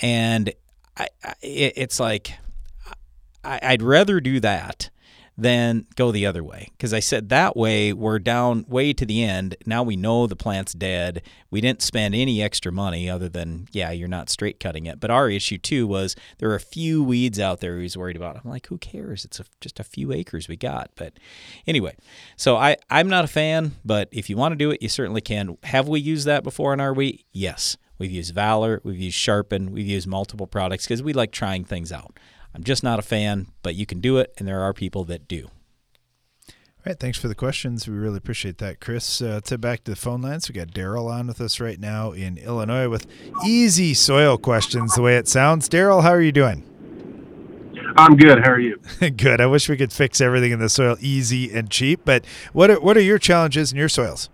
And I, I, it's like I, I'd rather do that than go the other way. Because I said that way we're down way to the end. Now we know the plant's dead. We didn't spend any extra money other than, yeah, you're not straight cutting it. But our issue too was there are a few weeds out there he was worried about. I'm like, who cares? It's a, just a few acres we got. But anyway, so I, I'm not a fan, but if you want to do it, you certainly can. Have we used that before in our wheat? Yes. We've used Valor, we've used Sharpen, we've used multiple products because we like trying things out. I'm just not a fan, but you can do it, and there are people that do. All right, thanks for the questions. We really appreciate that, Chris. Uh, to back to the phone lines, we got Daryl on with us right now in Illinois with easy soil questions. The way it sounds, Daryl, how are you doing? I'm good. How are you? [LAUGHS] good. I wish we could fix everything in the soil easy and cheap, but what are, what are your challenges in your soils?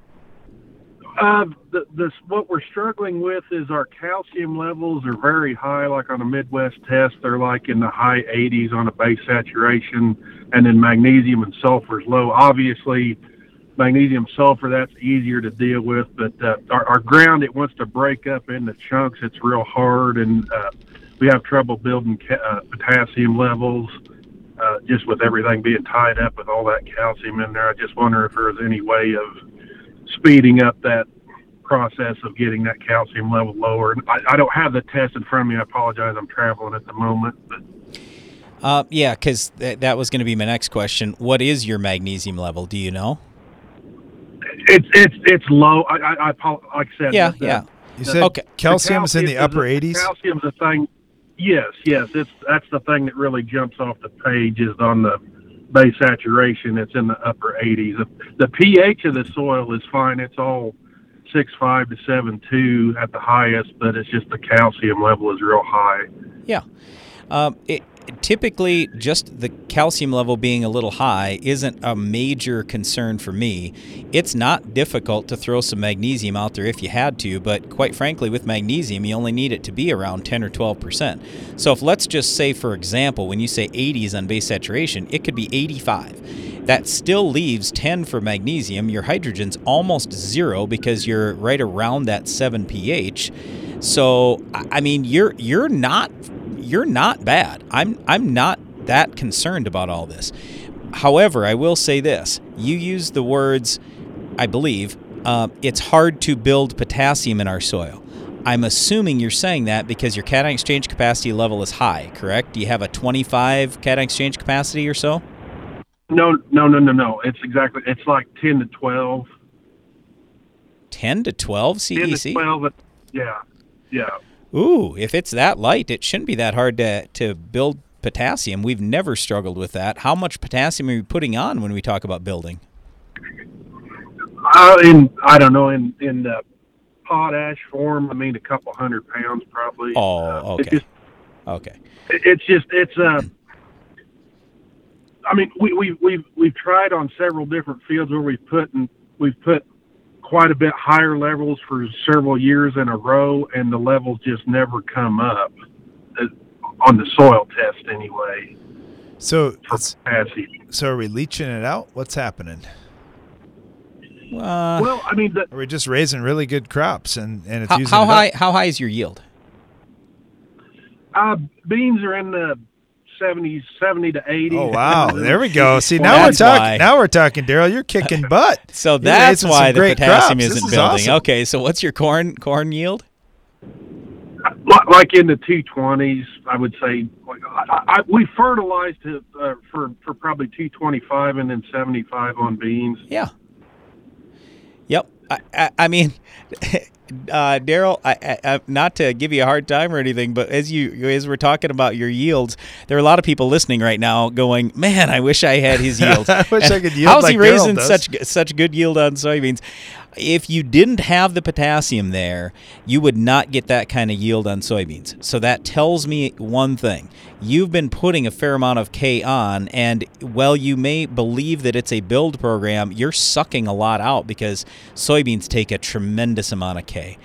Uh, the, what we're struggling with is our calcium levels are very high. Like on a Midwest test, they're like in the high 80s on a base saturation, and then magnesium and sulfur is low. Obviously, magnesium sulfur that's easier to deal with, but uh, our, our ground it wants to break up into chunks. It's real hard, and uh, we have trouble building ca- uh, potassium levels. Uh, just with everything being tied up with all that calcium in there, I just wonder if there's any way of speeding up that process of getting that calcium level lower. I, I don't have the test in front of me. I apologize. I'm traveling at the moment, but. Uh, yeah, because th- that was going to be my next question. What is your magnesium level? Do you know? It's it's it's low. I I, I like I said. Yeah, the, yeah. You said okay. calcium's in the upper is, 80s. Calcium's the thing. Yes, yes. It's that's the thing that really jumps off the page is on the base saturation. It's in the upper 80s. The, the pH of the soil is fine. It's all six five to seven two at the highest, but it's just the calcium level is real high. Yeah. Um, it, typically, just the calcium level being a little high isn't a major concern for me. It's not difficult to throw some magnesium out there if you had to, but quite frankly, with magnesium, you only need it to be around 10 or 12 percent. So, if let's just say, for example, when you say 80s on base saturation, it could be 85. That still leaves 10 for magnesium. Your hydrogen's almost zero because you're right around that 7 pH. So, I mean, you're you're not you're not bad. I'm I'm not that concerned about all this. However, I will say this: you use the words, I believe, uh, it's hard to build potassium in our soil. I'm assuming you're saying that because your cation exchange capacity level is high, correct? Do you have a 25 cation exchange capacity or so? No, no, no, no, no. It's exactly. It's like 10 to 12. 10 to 12 CEC. 10 to 12. Yeah, yeah. Ooh, if it's that light, it shouldn't be that hard to, to build potassium. We've never struggled with that. How much potassium are you putting on when we talk about building? Uh, in I don't know in in uh, potash form. I mean, a couple hundred pounds probably. Oh, uh, okay. It just, okay. It, it's just it's uh. I mean, we we we've we've tried on several different fields where we've put and we've put quite a bit higher levels for several years in a row, and the levels just never come up uh, on the soil test anyway. So so are we leaching it out? What's happening? Uh, well, I mean, the, are we just raising really good crops and and it's how, using how it high how high is your yield? Uh, beans are in the 70s, 70 to 80. Oh wow! [LAUGHS] There we go. See Well, now we're that's why. talking. Now we're talking, Daryl. You're kicking butt. [LAUGHS] So that's why the great potassium crops. Isn't is building. awesome. Okay, so what's your corn corn yield? Like in the 220s, I would say. Like, I, I, we fertilized it uh, for for probably 225 and then 75 on beans. Yeah. I, I, I mean, [LAUGHS] uh, Daryl, I, I, not to give you a hard time or anything, but as you as we're talking about your yields, there are a lot of people listening right now going, "Man, I wish I had his [LAUGHS] yields. I wish I could yield How's he like Daryl raising such such good yield on soybeans?" If you didn't have the potassium there, you would not get that kind of yield on soybeans. So that tells me one thing. You've been putting a fair amount of K on, and while you may believe that it's a build program, you're sucking a lot out because soybeans take a tremendous amount of K.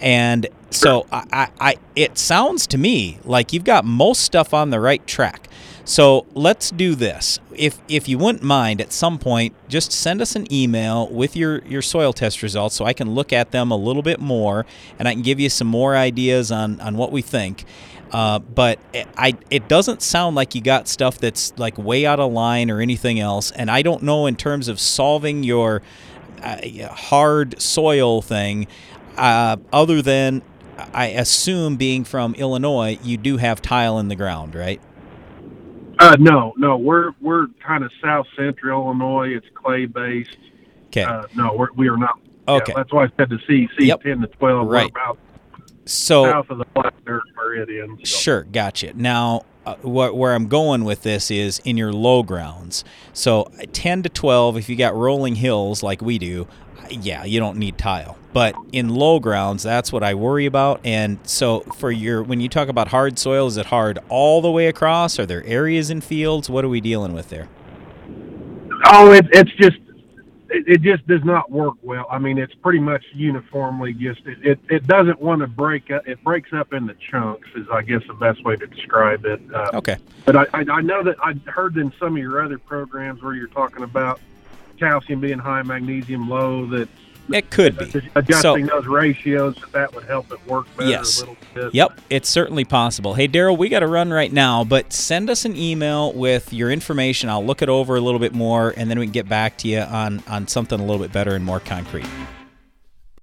And so I, I, it sounds to me like you've got most stuff on the right track. So let's do this. If if you wouldn't mind, at some point, just send us an email with your your soil test results, so I can look at them a little bit more, and I can give you some more ideas on on what we think. Uh, but it, I, it doesn't sound like you got stuff that's like way out of line or anything else. And I don't know in terms of solving your uh, hard soil thing, uh, other than I assume being from Illinois, you do have tile in the ground, right? Uh, no, no, we're we're kind of south central Illinois. It's clay based. Okay. Uh, no, we're, we are not. Okay. Yeah, that's why I said the C C Yep. ten to twelve. Right. About So south of the black dirt meridian. so. Sure, gotcha. Now, uh, wh- where I'm going with this is in your low grounds. So, uh, 10 to 12, if you got rolling hills like we do, yeah, you don't need tile. But in low grounds, that's what I worry about. And so, for your when you talk about hard soil, is it hard all the way across? Are there areas in fields? What are we dealing with there? Oh, it, it's just it, just does not work well. I mean, it's pretty much uniformly just it, it, it doesn't want to break up. It breaks up into chunks is I guess the best way to describe it. Uh, Okay. But I, I I know that I heard in some of your other programs where you're talking about calcium being high, magnesium low. That It could be. adjusting So- those ratios that would help it work better Yes. a little bit. Yep, it's certainly possible. Hey, Daryl, we got to run right now, but send us an email with your information. I'll look it over a little bit more, and then we can get back to you on, on something a little bit better and more concrete.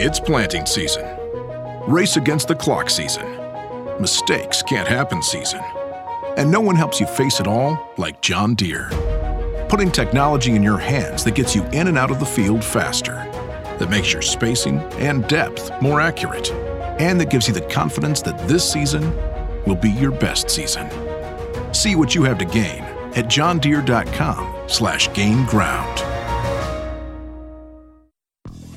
It's planting season. Race against the clock season. Mistakes can't happen season. And no one helps you face it all like John Deere. Putting technology in your hands that gets you in and out of the field faster, that makes your spacing and depth more accurate, and that gives you the confidence that this season will be your best season. See what you have to gain at johndeere.com slash gain ground.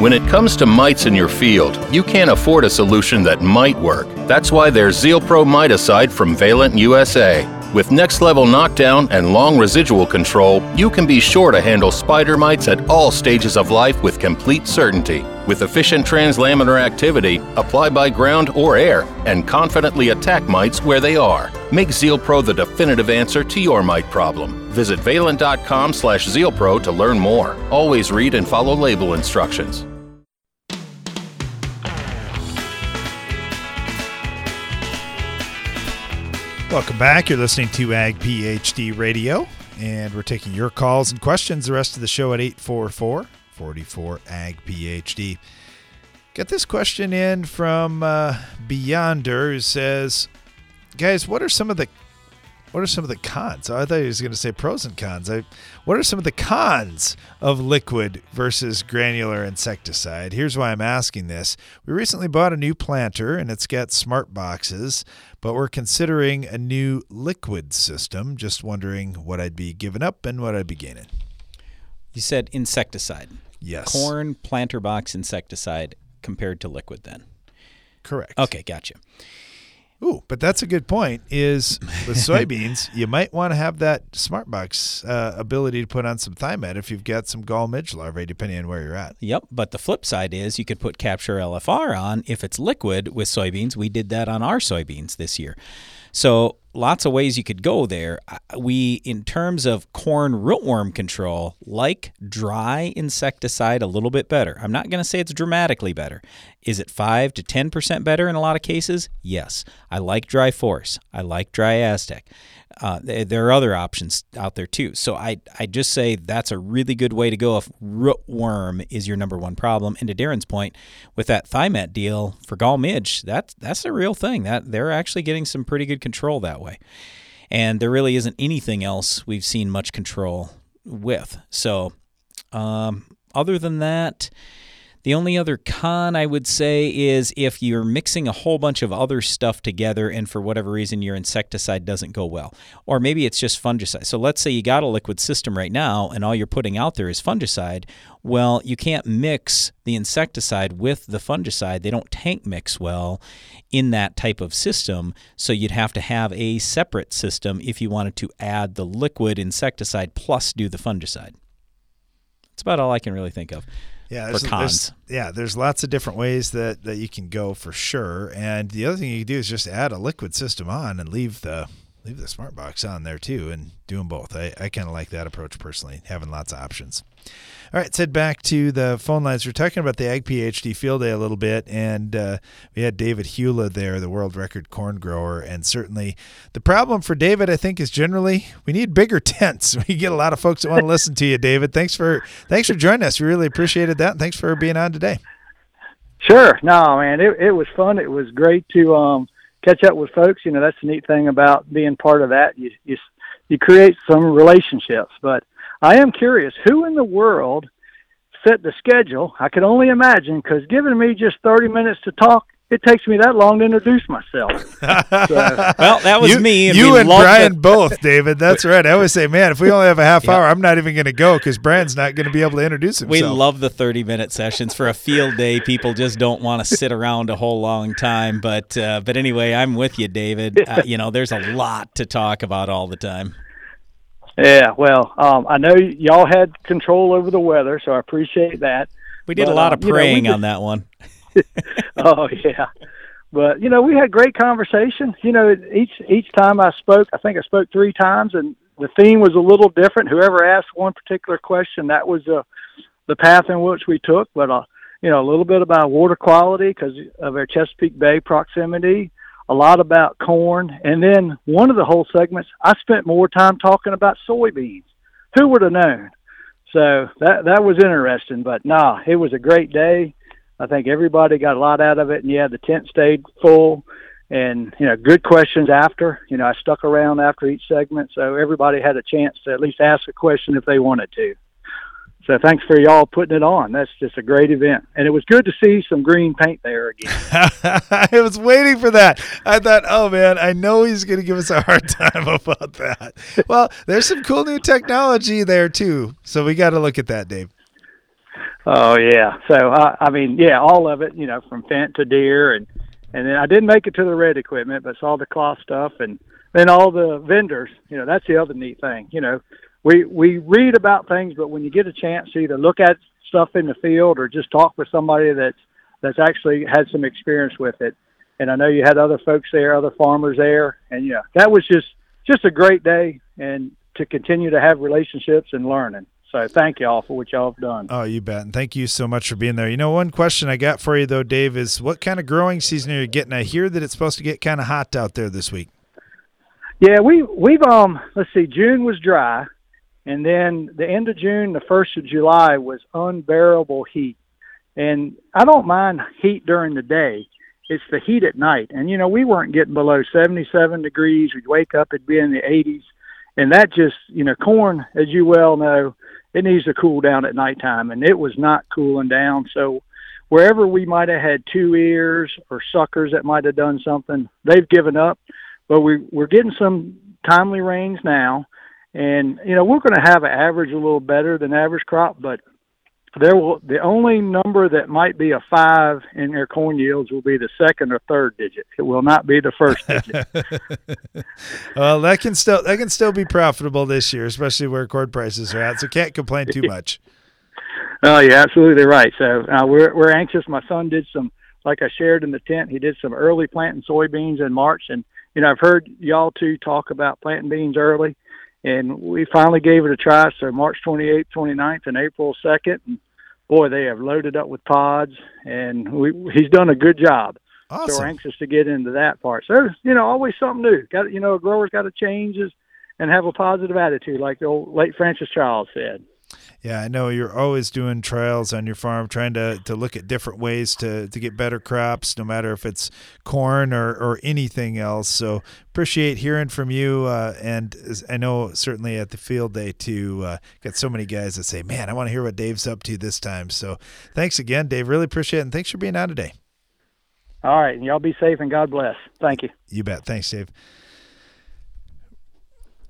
When it comes to mites in your field, you can't afford a solution that might work. That's why there's Zeal Pro Miticide from Valent USA. With next level knockdown and long residual control, you can be sure to handle spider mites at all stages of life with complete certainty. With efficient translaminar activity, apply by ground or air, and confidently attack mites where they are. Make Zeal Pro the definitive answer to your mite problem. Visit valent.com slash zealpro to learn more. Always read and follow label instructions. Welcome back. You're listening to Ag PhD Radio, and we're taking your calls and questions the rest of the show at 844 44 Ag PhD. Got this question in from uh, Beyonder who says, guys, what are some of the what are some of the cons? I thought he was going to say pros and cons. I, what are some of the cons of liquid versus granular insecticide? Here's why I'm asking this. We recently bought a new planter and it's got smart boxes, but we're considering a new liquid system. Just wondering what I'd be giving up and what I'd be gaining. You said insecticide. Yes. Corn planter box insecticide compared to liquid then. Correct. Okay, gotcha. Ooh, but that's a good point. Is with [LAUGHS] soybeans, you might want to have that smart box uh, ability to put on some Thimet if you've got some gall midge larvae, depending on where you're at. Yep, but the flip side is you could put Capture LFR on if it's liquid with soybeans. We did that on our soybeans this year. So lots of ways you could go there. We, in terms of corn rootworm control, like dry insecticide a little bit better. I'm not going to say it's dramatically better. Is it 5 to 10% better in a lot of cases? Yes. I like dry force. I like dry Aztec. Uh, there are other options out there too. So I, I just say that's a really good way to go if rootworm is your number one problem. And to Darren's point, with that Thimet deal for gall midge, that's that's a real thing. That they're actually getting some pretty good control that way. And there really isn't anything else we've seen much control with. So um, other than that, the only other con I would say is if you're mixing a whole bunch of other stuff together and for whatever reason your insecticide doesn't go well. Or maybe it's just fungicide. So let's say you got a liquid system right now and all you're putting out there is fungicide. Well, you can't mix the insecticide with the fungicide. They don't tank mix well in that type of system. So you'd have to have a separate system if you wanted to add the liquid insecticide plus do the fungicide. That's about all I can really think of yeah, for there's, cons. there's- yeah, there's lots of different ways that, that you can go for sure. And the other thing you can do is just add a liquid system on and leave the leave the smart box on there too and do them both. I, I kind of like that approach personally, having lots of options. All right, let's head back to the phone lines. We're talking about the Ag PhD field day a little bit, and uh, we had David Hula there, the world record corn grower. And certainly the problem for David, I think, is generally we need bigger [LAUGHS] tents. We get a lot of folks that want to [LAUGHS] listen to you, David. Thanks for thanks for joining us. We really appreciated that, and thanks for being on today. Sure. No, man, it it was fun. It was great to um catch up with folks. You know, that's the neat thing about being part of that. You you you create some relationships. But I am curious, who in the world set the schedule? I can only imagine because giving me just thirty minutes to talk, it takes me that long to introduce myself. [LAUGHS] well, that was you, me. And you and Brian it. both, David. That's right. I always say, man, if we only have a half Yeah. hour, I'm not even going to go because Brian's not going to be able to introduce himself. We love the 30 minute sessions for a field day. People just don't want to sit around a whole long time. But uh, but anyway, I'm with you, David. [LAUGHS] Uh, you know, there's a lot to talk about all the time. Yeah, well, um, I know y- y'all had control over the weather, so I appreciate that. We did But, a lot um, of you know, we praying just- on that one. [LAUGHS] [LAUGHS] oh yeah, but you know we had great conversation. You know each each time I spoke, I think I spoke three times, and the theme was a little different. Whoever asked one particular question, that was uh, the path in which we took. But uh, you know a little bit about water quality because of our Chesapeake Bay proximity. A lot about corn, and then one of the whole segments, I spent more time talking about soybeans. Who would have known? So that that was interesting. But nah, it was a great day. I think everybody got a lot out of it, and yeah, the tent stayed full, and you know, good questions after. You know, I stuck around after each segment, so everybody had a chance to at least ask a question if they wanted to. So thanks for y'all putting it on. That's just a great event, and it was good to see some green paint there again. [LAUGHS] I was waiting for that. I thought, oh man, I know he's going to give us a hard [LAUGHS] time about that. Well, there's some cool new technology there too, so we got to look at that, Dave. Oh yeah. So I, I mean, yeah, all of it. You know, from Fendt to Deere, and and then I didn't make it to the red equipment, but saw the cloth stuff, and then all the vendors. You know, that's the other neat thing. You know, we we read about things, but when you get a chance to either look at stuff in the field or just talk with somebody that's that's actually had some experience with it, and I know you had other folks there, other farmers there, and yeah, that was just just a great day, and to continue to have relationships and learning. So thank y'all for what y'all have done. Oh, you bet. And thank you so much for being there. You know, one question I got for you though, Dave, is what kind of growing season are you getting? I hear that it's supposed to get kind of hot out there this week. Yeah, we we've um let's see, June was dry, and then the end of June, the first of July was unbearable heat. And I don't mind heat during the day. it's the heat at night. And you know, we weren't getting below 77 degrees. We'd wake up, it'd be in the 80s, and that just you know, corn, as you well know, it needs to cool down at nighttime, and it was not cooling down. So wherever we might have had two ears or suckers that might have done something, they've given up. But we we're getting some timely rains now, and you know we're going to have an average a little better than average crop, but there will the only number that might be a five in their corn yields will be the second or third digit. It will not be the first digit. [LAUGHS] well, that can still that can still be profitable this year, especially where corn prices are at. So can't complain too [LAUGHS] much. Oh, yeah, absolutely right. So uh, we're we're anxious. My son did some, like I shared in the tent. He did some early planting soybeans in March, and you know I've heard y'all two talk about planting beans early and we finally gave it a try. So March 28th, 29th, and April 2nd. And boy, they have loaded up with pods, and we, he's done a good job. Awesome. So we're anxious to get into that part. So you know, always something new. Got you know, a grower's got to change his and have a positive attitude, like the old late Francis Childs said. Yeah, I know you're always doing trials on your farm, trying to, to look at different ways to, to get better crops, no matter if it's corn or, or anything else. So appreciate hearing from you. Uh, and I know certainly at the field day too, uh, got so many guys that say, "Man, I want to hear what Dave's up to this time." So thanks again, Dave. Really appreciate it, and thanks for being on today. All right, and y'all be safe and God bless. Thank you. You bet. Thanks, Dave.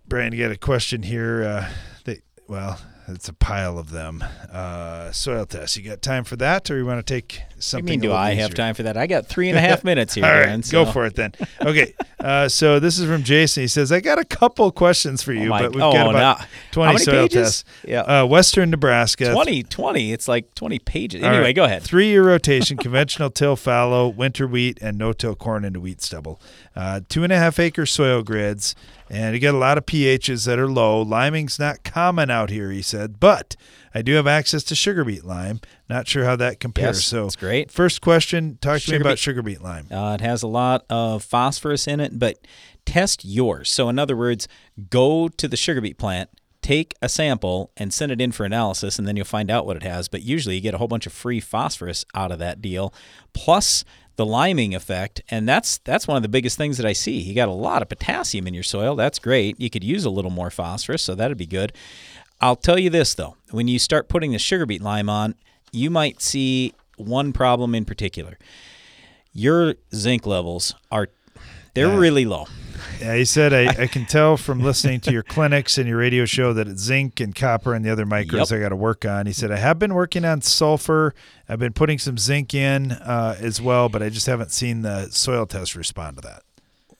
Brian, you got a question here. Uh, that well, it's a pile of them. Uh, soil test. You got time for that, or you want to take something? I mean, do I easier? have time for that? I got three and a half minutes here. [LAUGHS] All right, Dan, go for it then. Okay, [LAUGHS] uh, so this is from Jason. He says, "I got a couple questions for you, my- but we've oh, got about twenty soil pages? tests. Yeah. uh, Western Nebraska, 20, 20. It's like 20 pages. All Anyway, right. go ahead. Three year [LAUGHS] rotation, conventional till fallow, winter wheat, and no till corn into wheat stubble. Uh, two and a half acre soil grids, and you get a lot of pHs that are low. Liming's not common out here, he said, but I do have access to sugar beet lime. Not sure how that compares. Yes, so it's great. First question, talk to me about beet- sugar beet lime. Uh, it has a lot of phosphorus in it, but test yours. So, in other words, go to the sugar beet plant, take a sample, and send it in for analysis, and then you'll find out what it has. But usually, you get a whole bunch of free phosphorus out of that deal, plus the liming effect, and that's that's one of the biggest things that I see. You got a lot of potassium in your soil. That's great. You could use a little more phosphorus, so that'd be good. I'll tell you this though, when you start putting the sugar beet lime on, you might see one problem in particular. Your zinc levels are they're Yeah. really low. Yeah, he said, I, I can tell from listening to your clinics and your radio show that it's zinc and copper and the other micros Yep. I got to work on. He said, I have been working on sulfur. I've been putting some zinc in uh, as well, but I just haven't seen the soil test respond to that.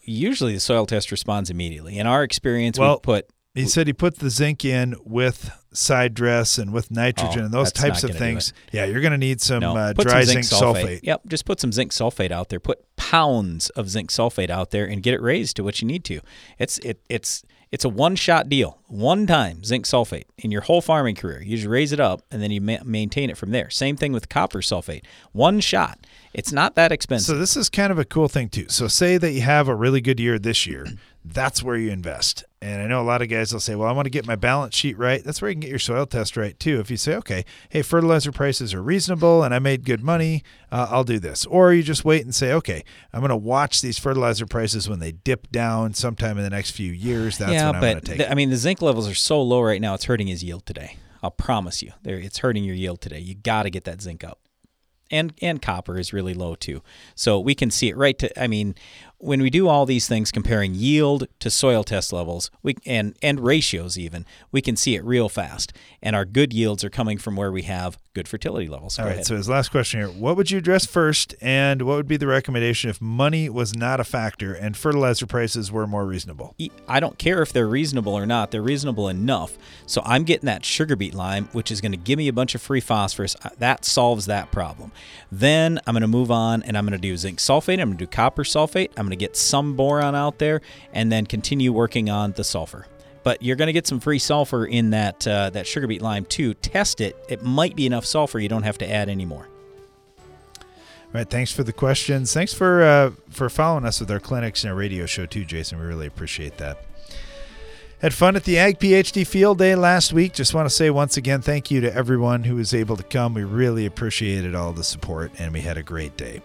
Usually the soil test responds immediately. In our experience, Well, we put He said he put the zinc in with side dress and with nitrogen Oh, and those types of things. Yeah, you're going to need some No, uh, dry some zinc, sulfate. Yep, just put some zinc sulfate out there. Put pounds of zinc sulfate out there and get it raised to what you need to. It's it it's it's a one shot deal, one time zinc sulfate in your whole farming career. You just raise it up and then you ma- maintain it from there. Same thing with copper sulfate, one shot. It's not that expensive. So this is kind of a cool thing too. So say that you have a really good year this year, that's where you invest. And I know a lot of guys will say, "Well, I want to get my balance sheet right." That's where you can get your soil test right too. If you say, "Okay, hey, fertilizer prices are reasonable and I made good money, uh, I'll do this," or you just wait and say, "Okay, I'm going to watch these fertilizer prices when they dip down sometime in the next few years." That's yeah, when I'm going to but take. the- it. I mean the zinc levels are so low right now. It's hurting his yield today. I'll promise you, there it's hurting your yield today. You got to get that zinc up. And and copper is really low too. So we can see it right to I mean when we do all these things comparing yield to soil test levels, we and and ratios even, we can see it real fast. And our good yields are coming from where we have good fertility levels. Go All right. ahead. So his last question here: What would you address first, and what would be the recommendation if money was not a factor and fertilizer prices were more reasonable? i don't care if they're reasonable or not. They're reasonable enough. So I'm getting that sugar beet lime, which is going to give me a bunch of free phosphorus. Uh, That solves that problem. Then I'm going to move on and I'm going to do zinc sulfate. I'm going to do copper sulfate. I'm going to get some boron out there and then continue working on the sulfur. But you're going to get some free sulfur in that uh, that sugar beet lime too. Test it. It might be enough sulfur. You don't have to add any more. All right, thanks for the questions. Thanks for uh, for following us with our clinics and our radio show too, Jason. We really appreciate that. Had fun at the Ag PhD Field Day last week. Just want to say once again, thank you to everyone who was able to come. We really appreciated all the support, and we had a great day.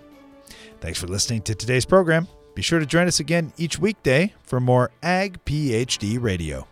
Thanks for listening to today's program. Be sure to join us again each weekday for more Ag PhD Radio.